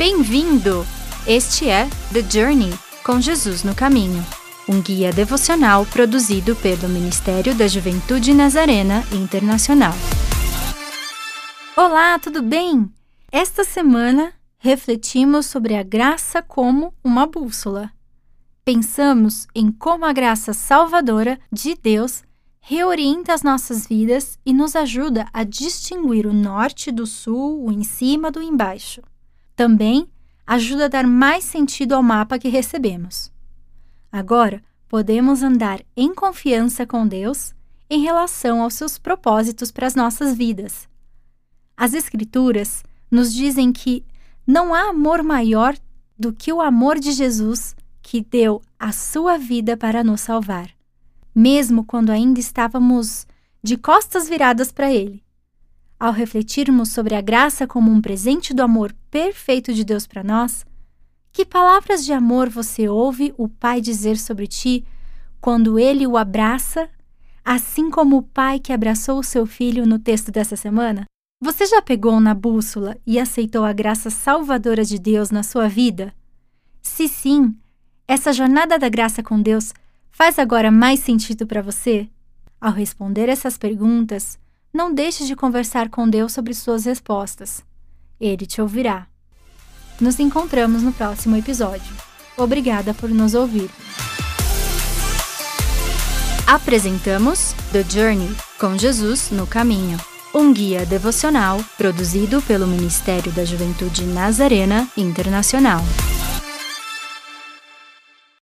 Bem-vindo! Este é The Journey com Jesus no Caminho, um guia devocional produzido pelo Ministério da Juventude Nazarena Internacional. Olá, tudo bem? Esta semana refletimos sobre a graça como uma bússola. Pensamos em como a graça salvadora de Deus reorienta as nossas vidas e nos ajuda a distinguir o norte do sul, o em cima do embaixo. Também ajuda a dar mais sentido ao mapa que recebemos. Agora, podemos andar em confiança com Deus em relação aos seus propósitos para as nossas vidas. As Escrituras nos dizem que não há amor maior do que o amor de Jesus que deu a sua vida para nos salvar, mesmo quando ainda estávamos de costas viradas para Ele. Ao refletirmos sobre a graça como um presente do amor perfeito de Deus para nós, que palavras de amor você ouve o Pai dizer sobre ti quando ele o abraça, assim como o pai que abraçou o seu filho no texto dessa semana? Você já pegou na bússola e aceitou a graça salvadora de Deus na sua vida? Se sim, essa jornada da graça com Deus faz agora mais sentido para você? Ao responder essas perguntas, não deixe de conversar com Deus sobre suas respostas. Ele te ouvirá. Nos encontramos no próximo episódio. Obrigada por nos ouvir. Apresentamos The Journey com Jesus no Caminho, um guia devocional produzido pelo Ministério da Juventude Nazarena Internacional.